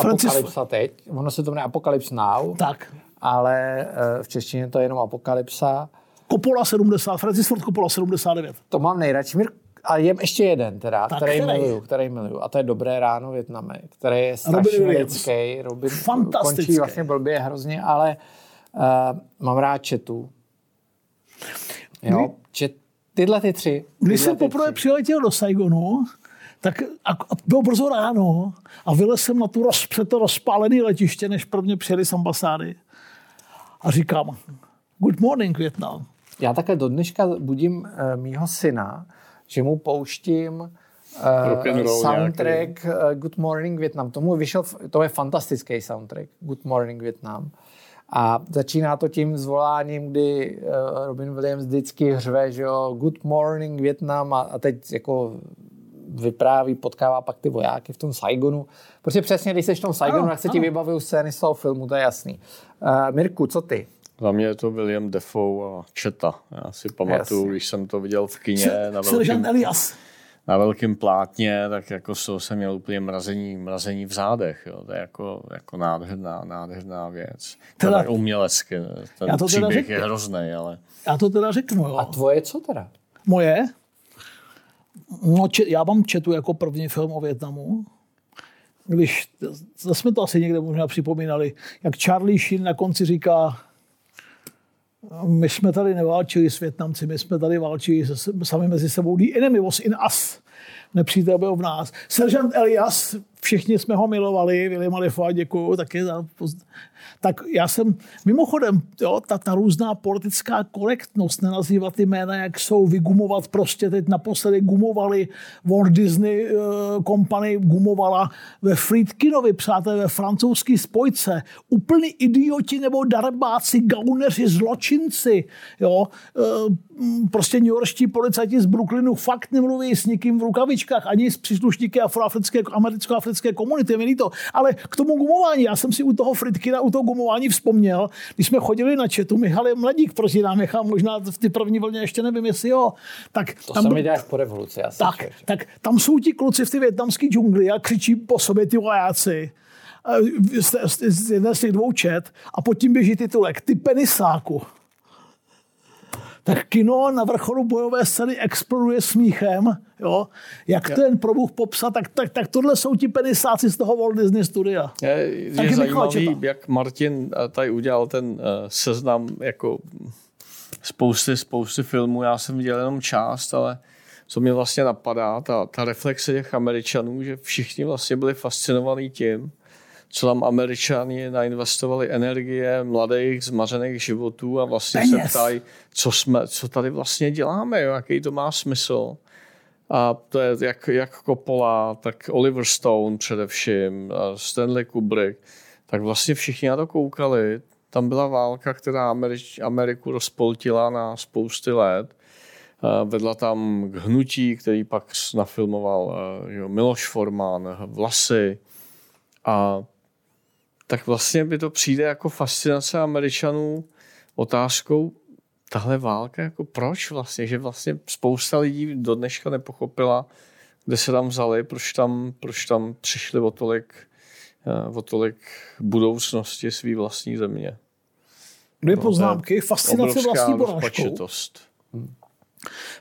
Francis... Apokalypsa teď, ono se to jmenuje Apokalypse Now, tak. ale eh, v češtině to je jenom Apokalypsa. Coppola 70, Francis Ford Coppola 79. To mám nejradši. A je ještě jeden, teda, tak, který, který, miluju, který miluju. A to je Dobré ráno Větname, který je strašně lidský. Robin Fantastický. končí vlastně blbě hrozně, ale uh, mám rád četu. Jo, čet, Tyhle ty tři. Když jsem poprvé přiletěl do Saigonu, tak a, a bylo brzo ráno a vylez jsem na tu roz, před to rozpálené letiště, než prvně přijeli z ambasády. A říkám, good morning, Vietnam. Já také do dneška budím uh, mýho syna, že mu pouštím uh, soundtrack uh, Good Morning Vietnam. Tomu vyšel, to je fantastický soundtrack, Good Morning Vietnam. A začíná to tím zvoláním, kdy eh, Robin Williams vždycky hřve, že jo, good morning Vietnam a, a teď jako vypráví, potkává pak ty vojáky v tom Saigonu. Protože přesně, když jsi v tom Saigonu, tak se ti vybavují scény z toho filmu, to je jasný. Uh, Mirku, co ty? Za mě je to William Defoe a Četa. Já si pamatuju, když jsem to viděl v kině. na velkým... Elias na velkém plátně, tak jako z toho jsem měl úplně mrazení, mrazení v zádech. Jo. To je jako, jako nádherná, nádherná věc. Teda, teda umělecky. Ten já to příběh teda řeknu, je hrozný, ale... Já to teda řeknu, jo. A tvoje co teda? Moje? No, če, já mám četu jako první film o Větnamu. Když, jsme to asi někde možná připomínali, jak Charlie Sheen na konci říká, my jsme tady neválčili s Větnamci, my jsme tady válčili sami mezi sebou. The enemy was in us. Nepřítel byl v nás. Seržant Elias, všichni jsme ho milovali, William Defoe, děkuju taky za tak já jsem, mimochodem, jo, ta, ta různá politická korektnost, nenazývat jména, jak jsou, vygumovat prostě, teď naposledy gumovali Walt Disney uh, Company, gumovala ve Friedkinovi, přátelé, ve francouzský spojce, úplný idioti nebo darbáci, gauneři, zločinci, jo, uh, prostě Yorkští policajti z Brooklynu fakt nemluví s nikým v rukavičkách, ani s příslušníky afroafrické, americko americké komunity, mi to. Ale k tomu gumování, já jsem si u toho Fritkina, u toho gumování vzpomněl, když jsme chodili na četu, Michal je mladík, prosím nám, Michal, možná v ty první vlně ještě nevím, jestli jo. Tak To tam, se mi děláš po revoluci. Já tak, člověk. tak tam jsou ti kluci v ty větnamské džungli a křičí po sobě ty vojáci eh, z, z, z jedné z těch dvou čet a pod tím běží titulek Ty penisáku. Tak kino na vrcholu bojové scény exploduje smíchem. Jo? Jak ten probuch popsat, tak, tak, tak tohle jsou ti penisáci z toho Walt Disney studia. Je, je Michal zajímavý, jak Martin tady udělal ten uh, seznam jako spousty, spousty filmů. Já jsem viděl jenom část, ale co mě vlastně napadá, ta, ta reflexe těch Američanů, že všichni vlastně byli fascinovaní tím, co tam Američani nainvestovali energie mladých, zmařených životů a vlastně Peněz. se ptají, co, jsme, co tady vlastně děláme, jo, jaký to má smysl. A to je jak, jak Coppola, tak Oliver Stone především, Stanley Kubrick, tak vlastně všichni na to koukali. Tam byla válka, která Američ, Ameriku rozpoltila na spousty let. Vedla tam k hnutí, který pak nafilmoval eh, jo, Miloš Forman, Vlasy. A tak vlastně by to přijde jako fascinace Američanů otázkou, tahle válka, jako proč vlastně, že vlastně spousta lidí do dneška nepochopila, kde se tam vzali, proč tam, proč tam přišli o tolik, eh, o tolik budoucnosti své vlastní země. Dvě No, poznámky. Fascinace vlastní porážkou.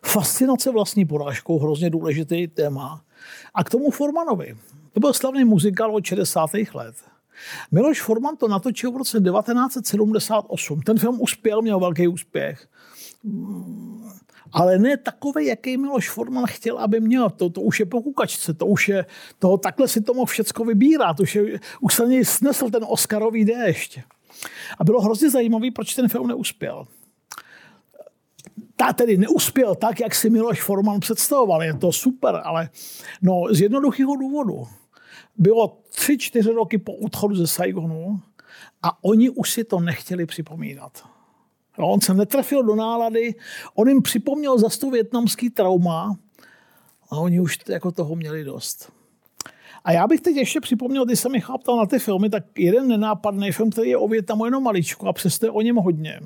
Fascinace vlastní porážkou, hrozně důležitý téma. A k tomu Formanovi. To byl slavný muzikál od 60. let. Miloš Forman to natočil v roce 1978. Ten film uspěl, měl velký úspěch. Ale ne takový, jaký Miloš Forman chtěl, aby měl. To, to už je po kukačce, to už je, to, takhle si to mohl všecko vybírat. Už, je, už se něj snesl ten Oscarový déšť. A bylo hrozně zajímavý, proč ten film neuspěl ta tedy neuspěl tak, jak si Miloš Forman představoval. Je to super, ale no, z jednoduchého důvodu. Bylo tři, čtyři roky po odchodu ze Saigonu a oni už si to nechtěli připomínat. Jo, on se netrefil do nálady, on jim připomněl zase to větnamský trauma a oni už jako toho měli dost. A já bych teď ještě připomněl, když jsem Michal ptal na ty filmy, tak jeden nenápadný film, který je o Větnamu jenom maličko a přesto o něm hodně.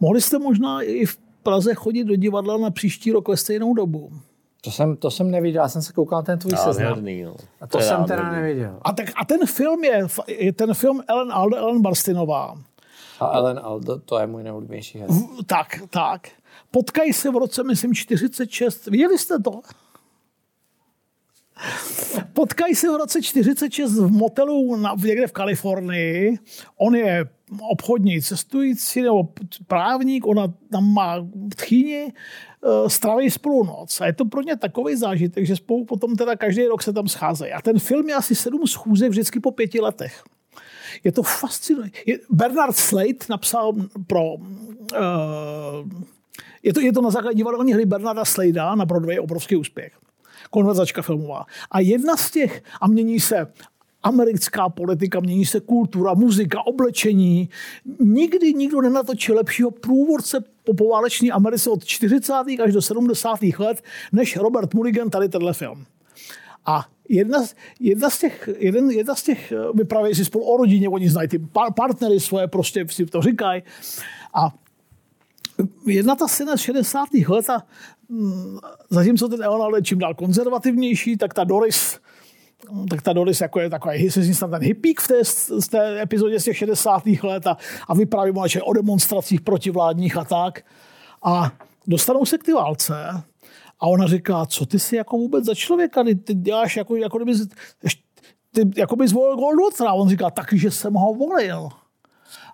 Mohli jste možná i v Praze chodit do divadla na příští rok ve stejnou dobu. To jsem, to jsem neviděl, já jsem se koukal na ten tvůj seznam. No. A to je jsem teda neviděl. A, tak, a ten film je, je ten film Ellen Alde, Ellen Barstinová. A Ellen Aldo, to je můj nejoblíbenější herec. V- Tak, tak. Potkají se v roce, myslím, 46. Viděli jste to? Potkají se v roce 46 v motelu na, někde v Kalifornii. On je obchodní cestující nebo právník, ona tam má tchýni, straví spolu noc. A je to pro ně takový zážitek, že spolu potom teda každý rok se tam scházejí. A ten film je asi sedm schůzek vždycky po pěti letech. Je to fascinující. Bernard Slade napsal pro... Uh, je, to, je to na základě divadelní hry Bernarda Slada na Broadway obrovský úspěch. Konverzačka filmová. A jedna z těch, a mění se americká politika, mění se kultura, muzika, oblečení. Nikdy nikdo nenatočil lepšího průvodce po poválečné Americe od 40. až do 70. let, než Robert Mulligan tady tenhle film. A jedna, jedna z těch, jeden, jedna z těch eh, vypravějí si spolu o rodině, oni znají ty par- partnery svoje, prostě si to říkají. A jedna ta scéna z 60. let a mm, zatímco ten Eonald je čím dál konzervativnější, tak ta Doris tak ta Doris jako je takový, se z ní ten hippík v té, z té epizodě z těch 60. let a, a vypráví mu o demonstracích protivládních a tak. A dostanou se k ty válce a ona říká, co ty jsi jako vůbec za člověka, ty, ty děláš jako, jako kdyby, ty jako bys volil Goldwatera. A on říká, taky, že jsem ho volil.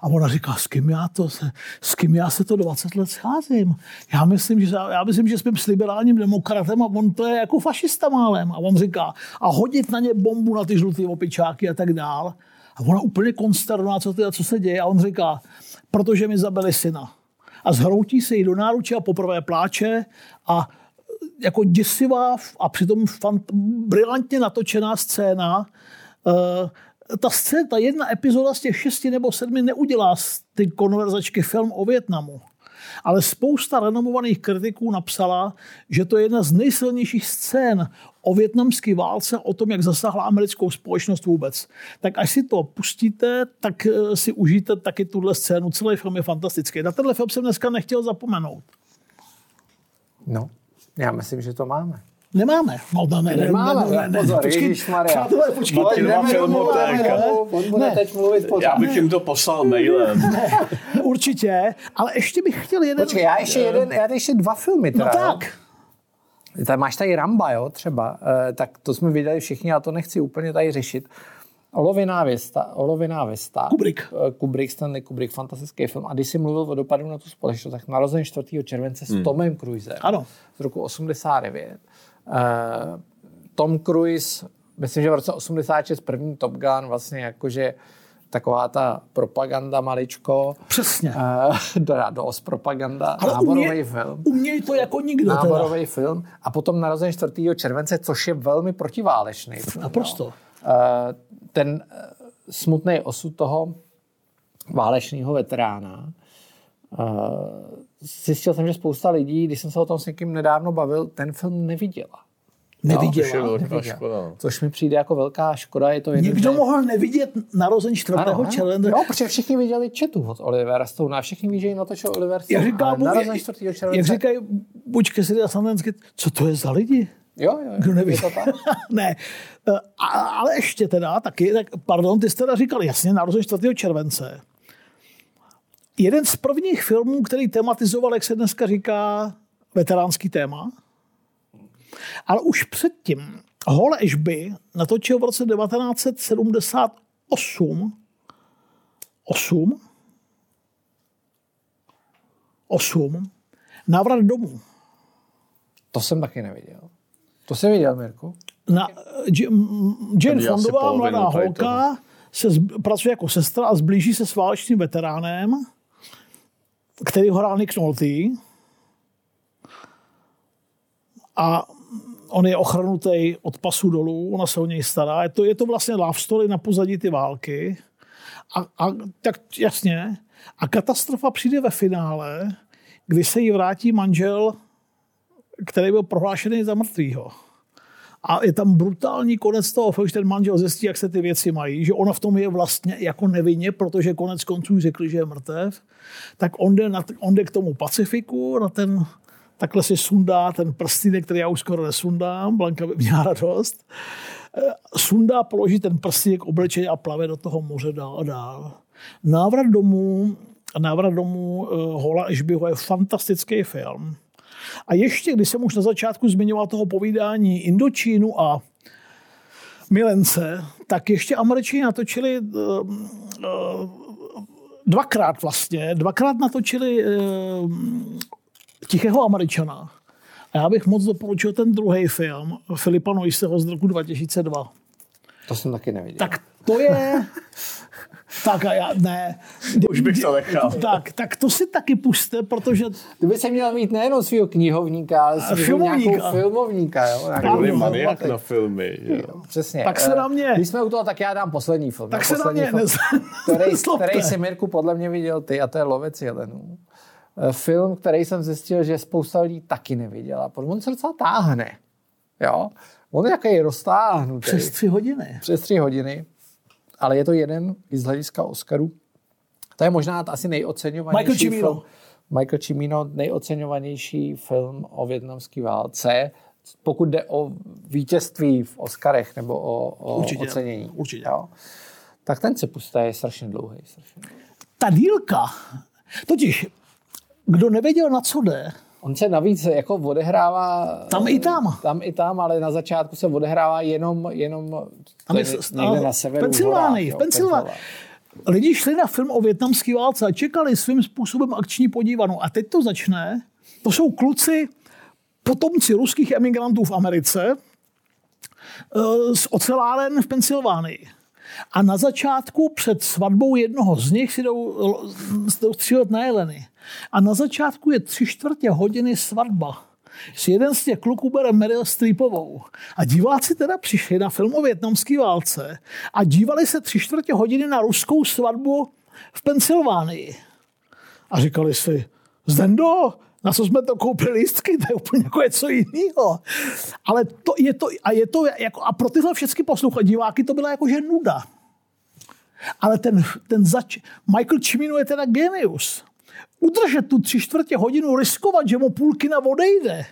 A ona říká, s kým já, to se, s kým já se to 20 let scházím. Já myslím, že, já myslím, že jsme s liberálním demokratem a on to je jako fašista málem. A on říká, a hodit na ně bombu na ty žlutý opičáky a tak dál. A ona úplně konsternovaná, co, to, co se děje. A on říká, protože mi zabili syna. A zhroutí se jí do náruče a poprvé pláče a jako děsivá a přitom fant, brilantně natočená scéna. Uh, ta scéna, ta jedna epizoda z těch šesti nebo sedmi neudělá ty konverzačky film o Větnamu. Ale spousta renomovaných kritiků napsala, že to je jedna z nejsilnějších scén o větnamské válce, o tom, jak zasáhla americkou společnost vůbec. Tak až si to pustíte, tak eh, si užijte taky tuhle scénu. Celý film je fantastický. Na tenhle film jsem dneska nechtěl zapomenout. No, já myslím, že to máme. Nemáme. No, no ne, Nemáme, ne, ne, ne, pozor, počkej, přátelé, počkejte. Martin, ne, ne, filmotéka. ne, On bude ne, teď mluvit pořád. Já bych jim to poslal mailem. ne, určitě, ale ještě bych chtěl jeden... Počkej, já ještě jeden, já ještě dva filmy No teda, jo. tak, Tady máš tady Ramba, jo, třeba. E, tak to jsme viděli všichni, já to nechci úplně tady řešit. Oloviná věsta, Oloviná věsta. Kubrick. E, Kubrick, Stanley Kubrick, fantastický film. A když jsi mluvil o dopadu na tu společnost, tak narozen 4. července s Tomem Cruisem. Ano. Z roku 89. E, Tom Cruise, myslím, že v roce 86 první Top Gun, vlastně jakože taková ta propaganda maličko. přesně. E, teda dost propaganda, Ale náborový umě, film umějí to jako nikdo. Teda. náborový film a potom narozen 4. července, což je velmi protiválečný film. Naprosto. jo. Eh, Ten eh, smutný osud toho válečného veterána. Zjistil jsem, že spousta lidí, když jsem se o tom s někým nedávno bavil, ten film neviděla. Neviděla. Což je velká Neviděla. škoda. no. Což mi přijde jako velká škoda. Je to jeden Někdo z- mohl nevidět narozen 4. Ano, ano. července. Jo, protože všichni viděli četu od Olivera Stone a všichni ví, že ji natočil Oliver Stone. Jak říká, ale bu- narozen jak, 4. července. jak říkají buď Cassidy a co to je za lidi? jo, jo, jo, Kdo neví? je to tak. ne, a, ale ještě teda taky, tak pardon, ty jsi teda říkal, jasně, narozen 4. července. Jeden z prvních filmů, který tematizoval, jak se dneska říká, veteránský téma. Ale už předtím Hall Ashby natočil v roce 1978 8 8 Návrat domů. To jsem taky neviděl. To jsi viděl, Mirku? Na, m- Jane Fondová, mladá holka, se zb- pracuje jako sestra a zblíží se s válečným veteránem, který ho hrál Nick Nolte. A on je ochrnutý od pasu dolů, ona se o něj stará. Je to, je to vlastně love story na pozadí ty války. A, a tak jasně. A katastrofa přijde ve finále, kdy se jí vrátí manžel, který byl prohlášený za mrtvýho. A je tam brutální konec toho, že ten manžel zjistí, jak se ty věci mají, že ona v tom je vlastně jako nevinně, protože konec konců řekli, že je mrtev, tak on jde, na, on jde k tomu Pacifiku, na ten, takhle si sundá ten prstínek, který já už skoro nesundám, Blanka by měla radost, Eh, sundá, položí ten prstínek oblečeně a plave do toho moře dál a dál. Návrat domů, návrat domů uh, Hola Ashbyho je fantastický film. A ještě, když jsem už na začátku zmiňoval toho povídání Indočínu a Milence, tak ještě Američani natočili uh, uh, dvakrát vlastně, dvakrát natočili uh, Tichého Američana. A já bych moc doporučil ten druhý film Filipa Noiseho z roku 2002. To jsem taky neviděl. Tak to je... tak a já, ne. Už bych to nechal. Tak, tak to si taky puste, protože Ty by se měl mít nejenom svého knihovníka, ale si filmovníka. nějakou filmovníka. Jo? Nějakou maniak na filmy. jo. Přesně. Tak se Eh, na mě- Když jsme u toho, tak já dám poslední film. tak se na poslední mě film, nez, který, který si Mirku podle mě viděl ty a to je Lovec jelenů. Eh, Film, který jsem zjistil, že spousta lidí taky neviděla. On se docela táhne. Jo? On je takový roztáhnutý. Přes tři hodiny. přes tři hodiny, ale je to jeden i z hlediska Oscaru. To je možná asi nejoceňovanější Michael Cimino. film. Michael Cimino, nejoceňovanější film o větnamské válce, pokud jde o vítězství v Oscarech nebo o, o Určitě. ocenění. Určitě. Jo? Tak ten se puste, je strašně dlouhý. Strašně dlouhý. Ta dílka, totiž, kdo nevěděl, na co jde, On se navíc jako odehrává... Tam i tam. Tam i tam, ale na začátku se odehrává jenom, jenom Tam je někde na severu. Pensylvánii, v Pensylvánii. lidi šli na film o větnamské válce a čekali svým způsobem akční podívanou. A teď to začne. To jsou kluci, potomci ruských emigrantů v Americe eh, z oceláren v Pensylvánii. A na začátku před svatbou jednoho z nich si jdou, jdou střílet na jeleny. A na začátku je tři čtvrtě hodiny svatba. Si jeden z těch kluků bere Meryl Streepovou. A diváci teda přišli na film o větnamské válce a dívali se tři čtvrtě hodiny na ruskou svatbu v Pensylvánii. A říkali si, Zdendo, na co jsme to koupili lístky, to je úplně jako něco jiného. Ale to je to, a je to jako, a pro tyhle všechny posluchače, diváky to byla jakože nuda. Ale ten, ten zač, Michael Cimino je teda genius. Udržet tu tři čtvrtě hodinu, riskovat, že mu půlkina odejde.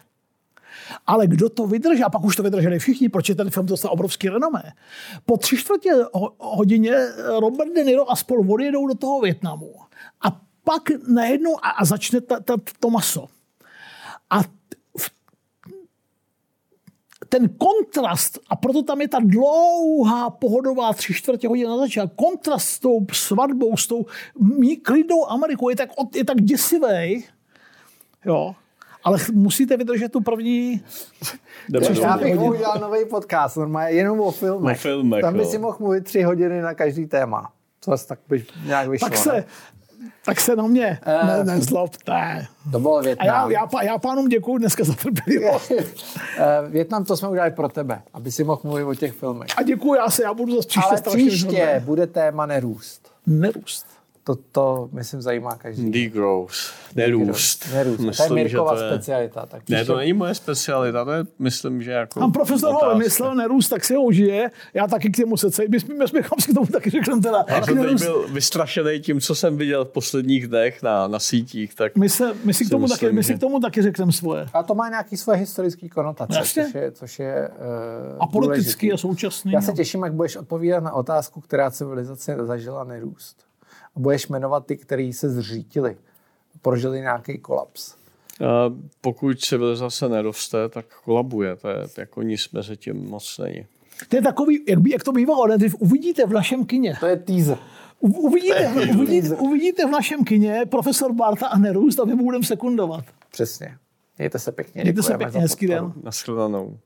Ale kdo to vydrží, a pak už to vydrželi všichni, proč ten film dostal obrovský renomé. Po tři čtvrtě hodině Robert De Niro a spolu odjedou do toho Větnamu. A pak najednou a, a začne ta, ta, to maso. A ten kontrast, a proto tam je ta dlouhá pohodová tři čtvrtě hodina na začátku, kontrast s tou svatbou, s tou klidnou Amerikou je tak, je tak děsivý, jo, ale musíte vydržet tu první... Já bych mohl udělat nový podcast, normálně jenom o filmech. O filmech Tam by si mohl mluvit tři hodiny na každý téma. To tak by nějak vyšlo. Tak se, tak se na mě uh, ne, nezlobte. To bylo Větnam. A já, já, já pánům děkuji dneska za trpělivost. Větnam to jsme udělali pro tebe, aby si mohl mluvit o těch filmech. A děkuji, já se, já budu zase příště Ale příště bude téma nerůst. Nerůst to, to myslím zajímá každý. Degrowth, nerůst. Nerůst. Myslím, to je Mirkova to je... specialita. Tak ne, to není moje specialita, to je, myslím, že jako Pan profesor Hole myslel nerůst, tak si ho užije. Já taky k němu se celý, my jsme, my jsme k tomu taky řekli teda. Já jsem teď byl vystrašený tím, co jsem viděl v posledních dnech na, na sítích. Tak my, se, my, si, k tomu myslím, taky, my si k tomu taky řekneme svoje. A to má nějaký svoje historické konotace, Jasně. což je, což je uh, A politický a současný. Já se no. těším, jak budeš odpovídat na otázku, která civilizace zažila nerůst a budeš jmenovat ty, kteří se zřítili, prožili nějaký kolaps. Pokud civilizace neroste, tak kolabuje. To je jako nic mezi tím moc není. To je takový, jak, by, jak to bývalo, ne? uvidíte v našem kině. To je teaser. U, uvidíte, uvidíte, uvidíte v našem kině profesor Barta a Nerůst a my budeme sekundovat. Přesně. Mějte se pěkně. Mějte se pěkně, hezký den. Naschledanou.